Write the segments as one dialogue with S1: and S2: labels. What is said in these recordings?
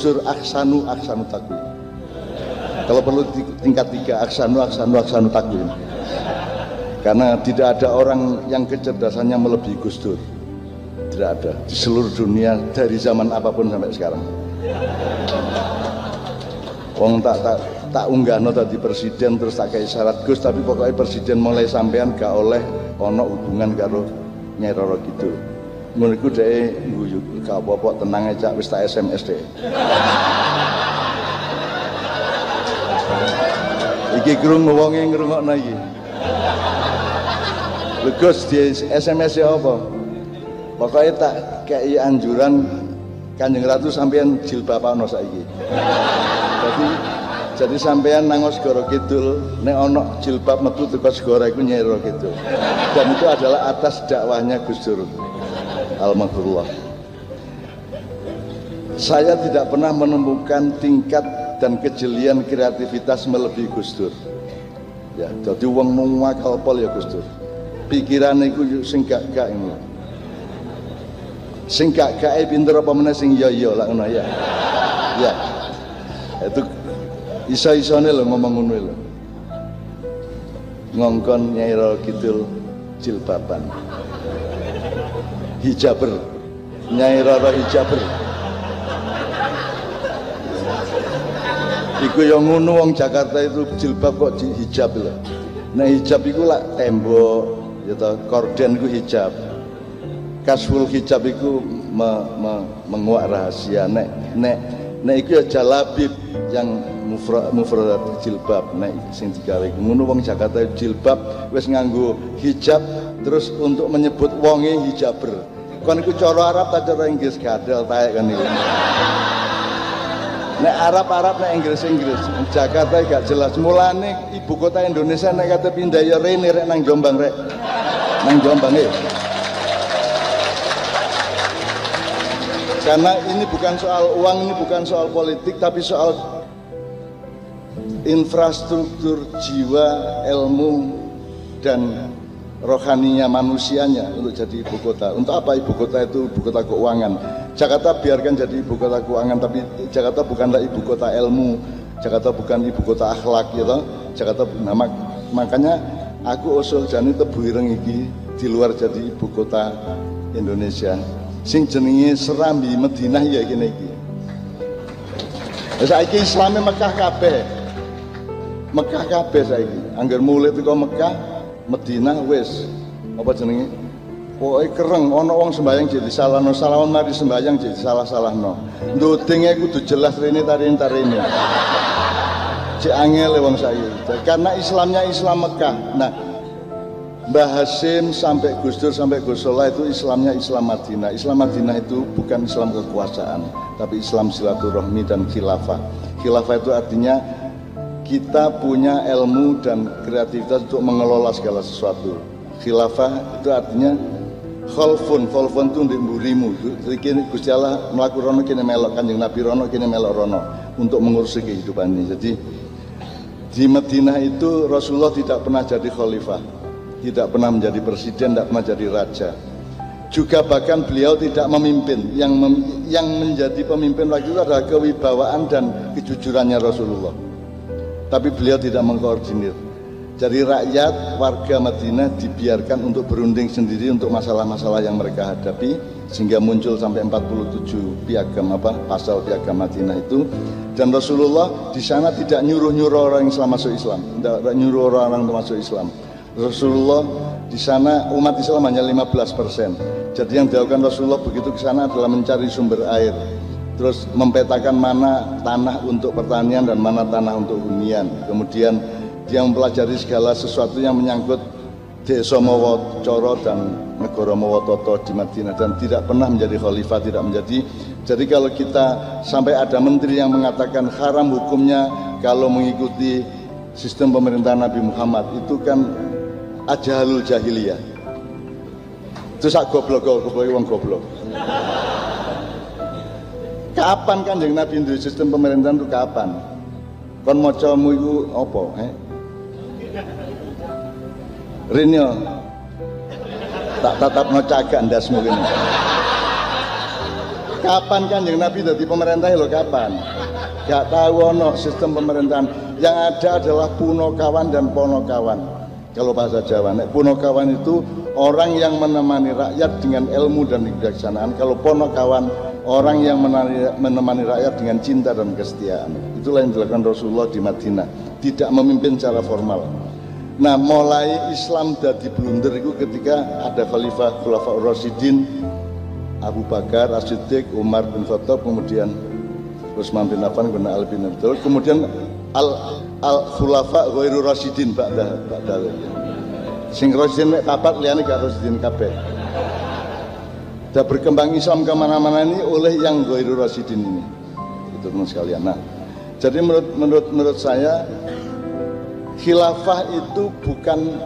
S1: Gus Dur aksanu aksanu takwim kalau perlu tingkat tiga aksanu aksanu aksanu takwim karena tidak ada orang yang kecerdasannya melebihi Gus Dur. Tidak ada. Di seluruh dunia dari zaman apa pun sampai sekarang. Wong tak tak tak unggahno tadi presiden terus tak kayak syarat Gus tapi pokoknya presiden mulai sampean gak oleh ono hubungan karo Nyai Roro gitu iku dhek guyu gak apa-apa tenang aja wis tak SMS deh iki krungu wonge ngrungokno iki. Lho di SMS ya apa? Pokoknya tak kayak anjuran Kanjeng Ratu sampean jilbab ana saiki. Jadi jadi sampean nangos segara kidul nek ana jilbab metu teko segara iku nyero gitu dan itu adalah atas dakwahnya Gus Dur Alhamdulillah saya tidak pernah menemukan tingkat dan kejelian kreativitas melebihi Gus Dur. Ya jadi wong nuwakal pol ya Gus Dur. Pikiran iku sing gak ini. Sing gak gak pinter apa meneh sing iya iya lah ya. Ya. Itu iso-isone lho ngomong ngono lho. Ngongkon Nyai Kidul jilbaban hijaber. Nyai Roro hijaber. Iku yang ngono wong Jakarta itu jilbab kok hijab lho. Nah hijab iku lah tembok toh korden iku hijab. Kasful hijab iku me, me, menguak rahasia. Nek nek nek iku ya jalabib yang mufrad mufradat jilbab. Nek sing digawe ngono wong Jakarta jilbab wis nganggo hijab terus untuk menyebut wonge hijaber kon iku cara Arab ta cara Inggris gadel taek kan iku nek Arab-Arab nek Inggris-Inggris. Jakarta gak jelas. Mulane ibu kota Indonesia nek kata pindah ya rene rek nang Jombang rek. Nang Jombang eh. Karena ini bukan soal uang ini bukan soal politik tapi soal infrastruktur jiwa ilmu dan rohaninya manusianya untuk jadi ibu kota untuk apa ibu kota itu ibu kota keuangan Jakarta biarkan jadi ibu kota keuangan tapi Jakarta bukanlah ibu kota ilmu Jakarta bukan ibu kota akhlak ya toh Jakarta nah, mak makanya aku usul jani tebu ireng iki di luar jadi ibu kota Indonesia sing jenenge Serambi Madinah ya gini iki. Saiki Islame Mekah kabeh. Mekah kabeh saiki. Angger mulai teko Mekah, Madinah wis apa jenenge? Pokoke kereng ana wong sembayang jadi salah no salawan mari sembayang jadi salah-salahno. Ndudinge kudu jelas rene tarine tarine. Cek angel wong saiki. Karena Islamnya Islam Mekah. Nah, Mbah Hasim sampai Gus Dur sampai Gus itu Islamnya Islam Madinah. Islam Madinah itu bukan Islam kekuasaan, tapi Islam silaturahmi dan khilafah. Khilafah itu artinya kita punya ilmu dan kreativitas untuk mengelola segala sesuatu. Khilafah itu artinya khalfun, khalfun itu untuk burimu. Jadi Gusti Allah melakukan rono kini melok kanjeng Nabi rono kini melok rono untuk mengurusi kehidupan ini. Jadi di Madinah itu Rasulullah tidak pernah jadi khalifah tidak pernah menjadi presiden, tidak pernah jadi raja. Juga bahkan beliau tidak memimpin. Yang mem, yang menjadi pemimpin waktu itu adalah kewibawaan dan kejujurannya Rasulullah. Tapi beliau tidak mengkoordinir. Jadi rakyat warga Madinah dibiarkan untuk berunding sendiri untuk masalah-masalah yang mereka hadapi sehingga muncul sampai 47 piagam apa pasal piagam Madinah itu dan Rasulullah di sana tidak nyuruh-nyuruh orang Islam masuk Islam, tidak nyuruh orang untuk masuk Islam Rasulullah di sana umat Islam hanya 15 persen. Jadi yang dilakukan Rasulullah begitu ke sana adalah mencari sumber air, terus mempetakan mana tanah untuk pertanian dan mana tanah untuk hunian. Kemudian dia mempelajari segala sesuatu yang menyangkut desa Mawacoro dan negara Mawototo di Madinah dan tidak pernah menjadi khalifah, tidak menjadi. Jadi kalau kita sampai ada menteri yang mengatakan haram hukumnya kalau mengikuti sistem pemerintahan Nabi Muhammad itu kan ajalul jahiliyah itu sak goblok goblok wong goblok kapan kan yang Nabi itu sistem pemerintahan itu kapan? Kon mocamu itu apa eh? Rinyo. Tak tatap no cagak ndasmu ini kapan kanjeng Nabi dari pemerintah lo kapan? Gak tahu ono sistem pemerintahan. Yang ada adalah punokawan dan ponokawan kalau bahasa Jawa nek punokawan itu orang yang menemani rakyat dengan ilmu dan kebijaksanaan. Kalau ponokawan orang yang menemani rakyat dengan cinta dan kesetiaan. Itulah yang dilakukan Rasulullah di Madinah. Tidak memimpin secara formal. Nah mulai Islam dari blunder itu ketika ada Khalifah Khulafaur Rasidin Abu Bakar, As-Siddiq, Umar bin Khattab, kemudian Utsman bin Affan, bin Ali bin Thalib, kemudian al al khulafa ghairu rasyidin ba'da ba'da sing rasyidin mek papat liyane gak rasyidin kabeh dan berkembang Islam ke mana-mana ini oleh yang ghairu rasyidin ini. Itu teman sekalian. Nah jadi menurut menurut menurut saya khilafah itu bukan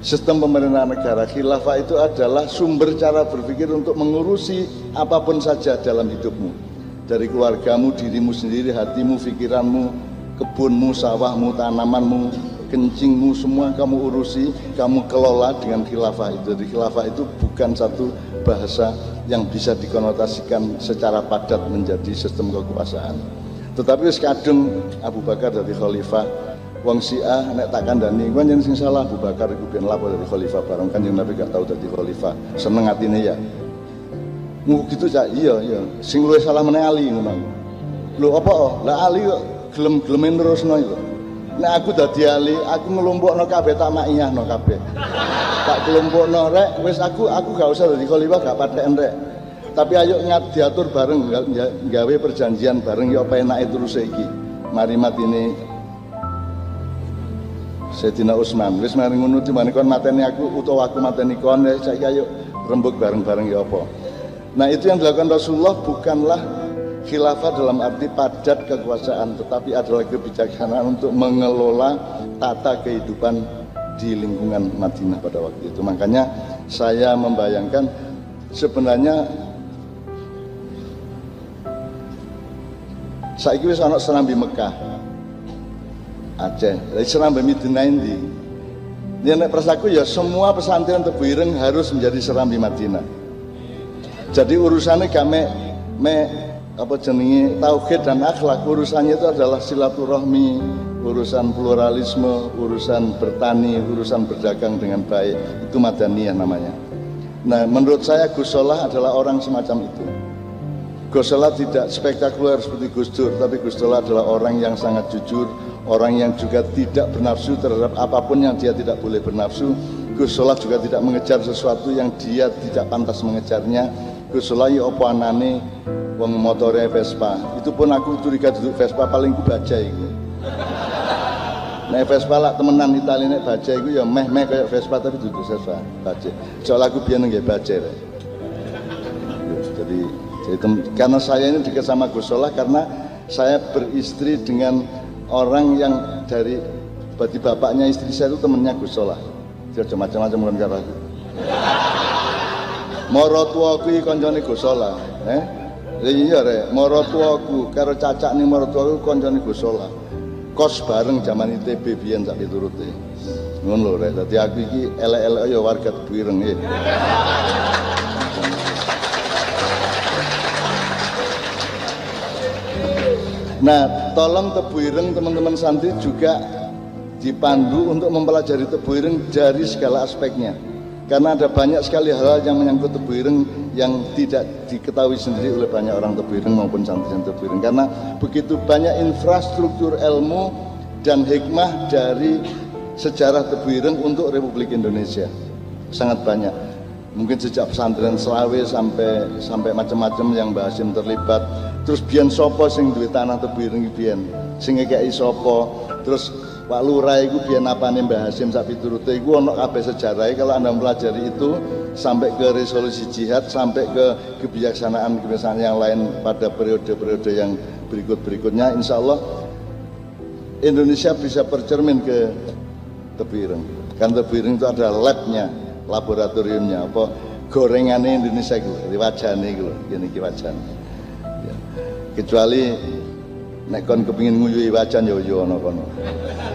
S1: sistem pemerintahan negara. Khilafah itu adalah sumber cara berpikir untuk mengurusi apa pun saja dalam hidupmu. Dari keluargamu, dirimu sendiri, hatimu, pikiranmu, kebunmu, sawahmu, tanamanmu, kencingmu semua kamu urusi, kamu kelola dengan khilafah itu. Jadi khilafah itu bukan satu bahasa yang bisa dikonotasikan secara padat menjadi sistem kekuasaan. Tetapi sekadung Abu Bakar dari khalifah wong Syiah nek tak kandhani kuwi sing salah Abu Bakar iku ben lapo dari khalifah bareng Kanjeng Nabi gak tahu dadi khalifah. Seneng atine ya. Mu gitu cak iya iya. Sing luwih salah meneh Ali ngono lho apa? Lah Ali kok gelem-gelemen terusno iku. Nek aku dadi Ali aku ngelompokno kabeh tak makiyahno kabeh tak kelompokno rek. Wis aku aku gak usah dadi khalifah gak patheken rek. Tapi ayo ngat diatur bareng gawe perjanjian bareng ya apa enake terus iki mari matine. Sayyidina Utsman wis mari ngono dimane kon mateni aku utawa aku mateni kon saiki ayo rembuk bareng-bareng ya apa. Nah itu yang dilakukan Rasulullah bukanlah khilafah dalam arti padat kekuasaan tetapi adalah kebijaksanaan untuk mengelola tata kehidupan di lingkungan Madinah pada waktu itu makanya saya membayangkan sebenarnya saya wis ana serambi Mekah Aceh. Dari Serambi Midina ini. Ini nek persaku ya semua pesantren Tebu Ireng harus menjadi Serambi Madinah. Jadi urusannya me, me apa jenenge tauhid dan akhlak urusannya itu adalah silaturahmi urusan pluralisme urusan bertani urusan berdagang dengan baik. Itu madaniyah namanya. Nah menurut saya Gus Solah adalah orang semacam itu. Gus Solah tidak spektakuler seperti Gus Dur tapi Gus Solah adalah orang yang sangat jujur orang yang juga tidak bernafsu terhadap apa pun yang dia tidak boleh bernafsu. Gus Solah juga tidak mengejar sesuatu yang dia tidak pantas mengejarnya. Gus Solah ya apa anane? Wong motore Vespa. Itu pun aku curiga duduk Vespa paling ku baca itu Nek Vespa lah temenan Itali nek baca itu ya meh-meh kayak Vespa tapi duduk Vespa baca soal aku biar nggak baca jadi jadi karena saya ini dekat sama Gus Solah karena saya beristri dengan orang yang dari berarti bapaknya istri saya itu temennya Gus Solah dia macam-macam kan karo aku. Moro tuaku iki kancane Gus Solah eh? Iya re moro karo cacak ning moro tuaku kancane Gus Solah kos bareng zaman ITB biyen sak piturute ngono lho re dadi aku iki elek-elek ya warga Bireng ya Nah, tolong Tebu Ireng teman-teman santri juga dipandu untuk mempelajari Tebu Ireng dari segala aspeknya. Karena ada banyak sekali hal, yang menyangkut Tebu Ireng yang tidak diketahui sendiri oleh banyak orang Tebu Ireng maupun santri-santri Tebu Ireng. Karena begitu banyak infrastruktur ilmu dan hikmah dari sejarah Tebu Ireng untuk Republik Indonesia. Sangat banyak. Mungkin sejak pesantren Selawe sampai sampai macam-macam yang Mbah Hasim terlibat terus biyen sapa sing duwe tanah tebireng biyen sing ngekeki sapa terus Pak Lurah iku biyen apane Mbah Hasim sak piturute iku ana kabeh sejarahnya kalau Anda mempelajari itu sampai ke resolusi jihad sampai ke kebijaksanaan kebijaksanaan yang lain pada periode-periode yang berikut-berikutnya insya Allah Indonesia bisa bercermin ke Tebireng kan Tebireng itu ada labnya laboratoriumnya. Apa gorengannya Indonesia itu wajahnya itu ini wajahnya kecuali nek kon kepingin nguyui wajan ya yo ono kono.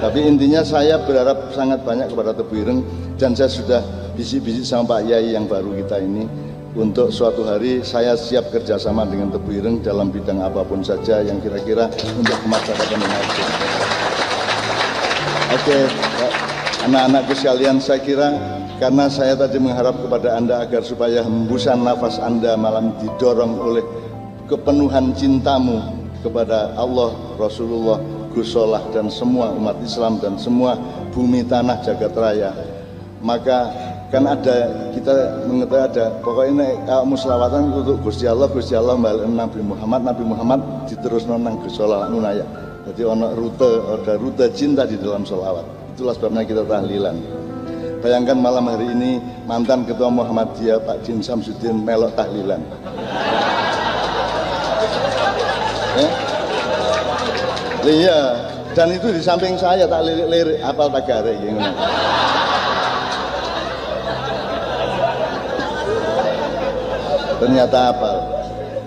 S1: Tapi intinya saya berharap sangat banyak kepada Tebu Ireng dan saya sudah bisik-bisik sama Pak Yai yang baru kita ini untuk suatu hari saya siap kerjasama dengan Tebu Ireng dalam bidang apa pun saja yang kira-kira untuk kemaslahatan Indonesia. Oke, anak-anakku sekalian, saya kira karena saya tadi mengharap kepada Anda agar supaya hembusan nafas Anda malam didorong oleh kepenuhan cintamu kepada Allah, Rasulullah, Gusolah dan semua umat Islam dan semua bumi tanah jagat raya. Maka kan ada kita mengetahui ada pokoknya ini kamu selawatan untuk Gusti Allah Gusti Allah balik Nabi Muhammad Nabi Muhammad diterus nonang Gusolah nunaya jadi ono rute ada rute cinta di dalam selawat. Itulah sebabnya kita tahlilan. Bayangkan malam hari ini mantan ketua Muhammadiyah Pak Jin Samsudin melok tahlilan iya dan itu di samping saya tak lirik-lirik apal tagare gitu. ternyata apal.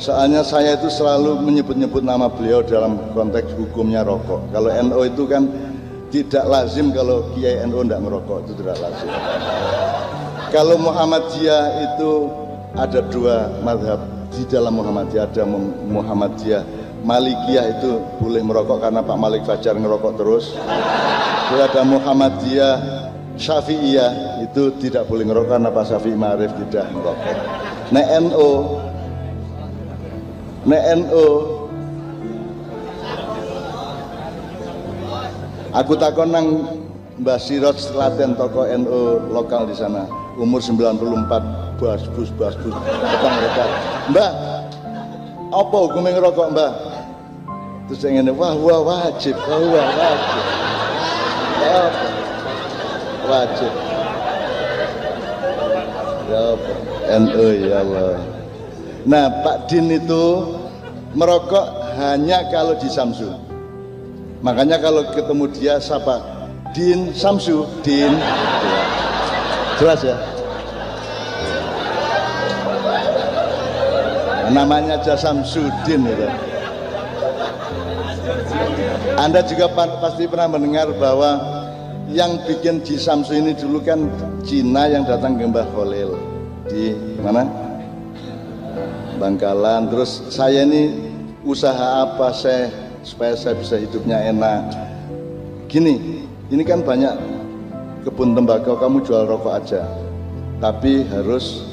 S1: Soalnya saya itu selalu menyebut-nyebut nama beliau dalam konteks hukumnya rokok. Kalau NO itu kan tidak lazim kalau Kiai NO tidak merokok itu tidak lazim. Kalau Muhammadiyah itu ada dua madhab. Di dalam Muhammadiyah ada Muhammadiyah Malikiyah itu boleh merokok karena Pak Malik Fajar ngerokok terus. Lalu ada Muhammadiyah Syafi'iyah itu tidak boleh ngerokok karena Pak Syafi'i Marif tidak merokok nek NU nek NU aku takon nang Mbah Sirot Selaten toko NU lokal di sana. Umur 94 basbus basbus petang mereka Mbah apa hukumnya ngerokok Mbah terus yang ini wah wah wajib wah wah wajib wajib ya apa NU ya Allah. Nah Pak Din itu merokok hanya kalau di Samsu. Makanya kalau ketemu dia siapa? Din Samsu, Din. Ya. Jelas ya? Namanya aja Samsudin itu. Anda juga pasti pernah mendengar bahwa yang bikin di Samsu ini dulu kan Cina yang datang ke Mbah di mana? Bangkalan. Terus saya ini usaha apa saya supaya saya bisa hidupnya enak? Gini ini kan banyak kebun tembakau kamu jual rokok aja. Tapi harus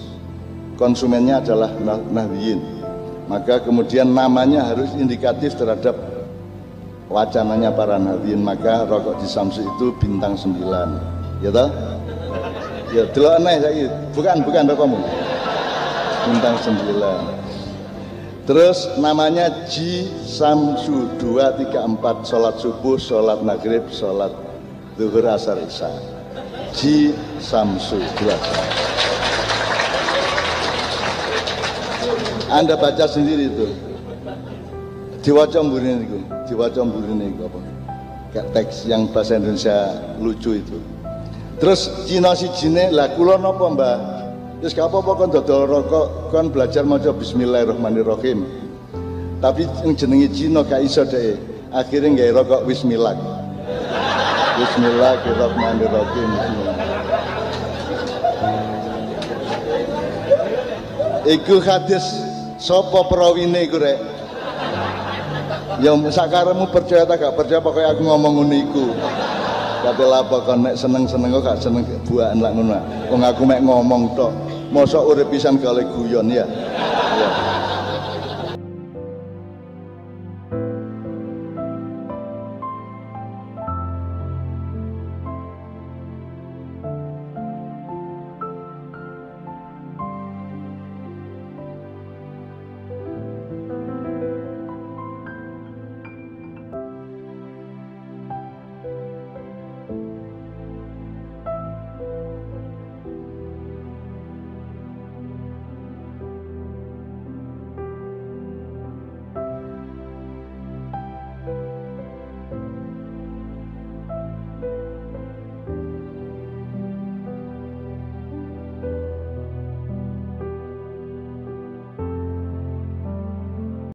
S1: konsumennya adalah nahwiyin. Maka kemudian namanya harus indikatif terhadap wacananya para nahwiyin maka rokok di Samsu itu bintang 9 ya toh Ya, delok aneh saiki. Bukan, bukan rokokmu. Bintang 9. Terus namanya Ji Samsu 234 salat subuh, salat maghrib, salat zuhur asar isya. Ji Samsu jelas. Anda baca sendiri itu. Diwaca mburine niku, diwaca mburine niku apa? Kayak teks yang bahasa Indonesia lucu itu. Terus Cina si jine lah kula napa Mbah? Terus gak apa-apa kon dodol rokok, kon belajar maca bismillahirrahmanirrahim. Tapi yang jenenge Cina gak iso deh. Akhirnya nggak rokok bismillah. Bismillahirrahmanirrahim. Iku hadis sapa perawine iku rek? Ya sakaremu percaya tak gak percaya pokoknya aku ngomong ngono iku. Kate lapo kon nek seneng-seneng kok gak seneng buahan lak ngono. Wong aku mek ngomong tok mosok urip pisan kali guyon ya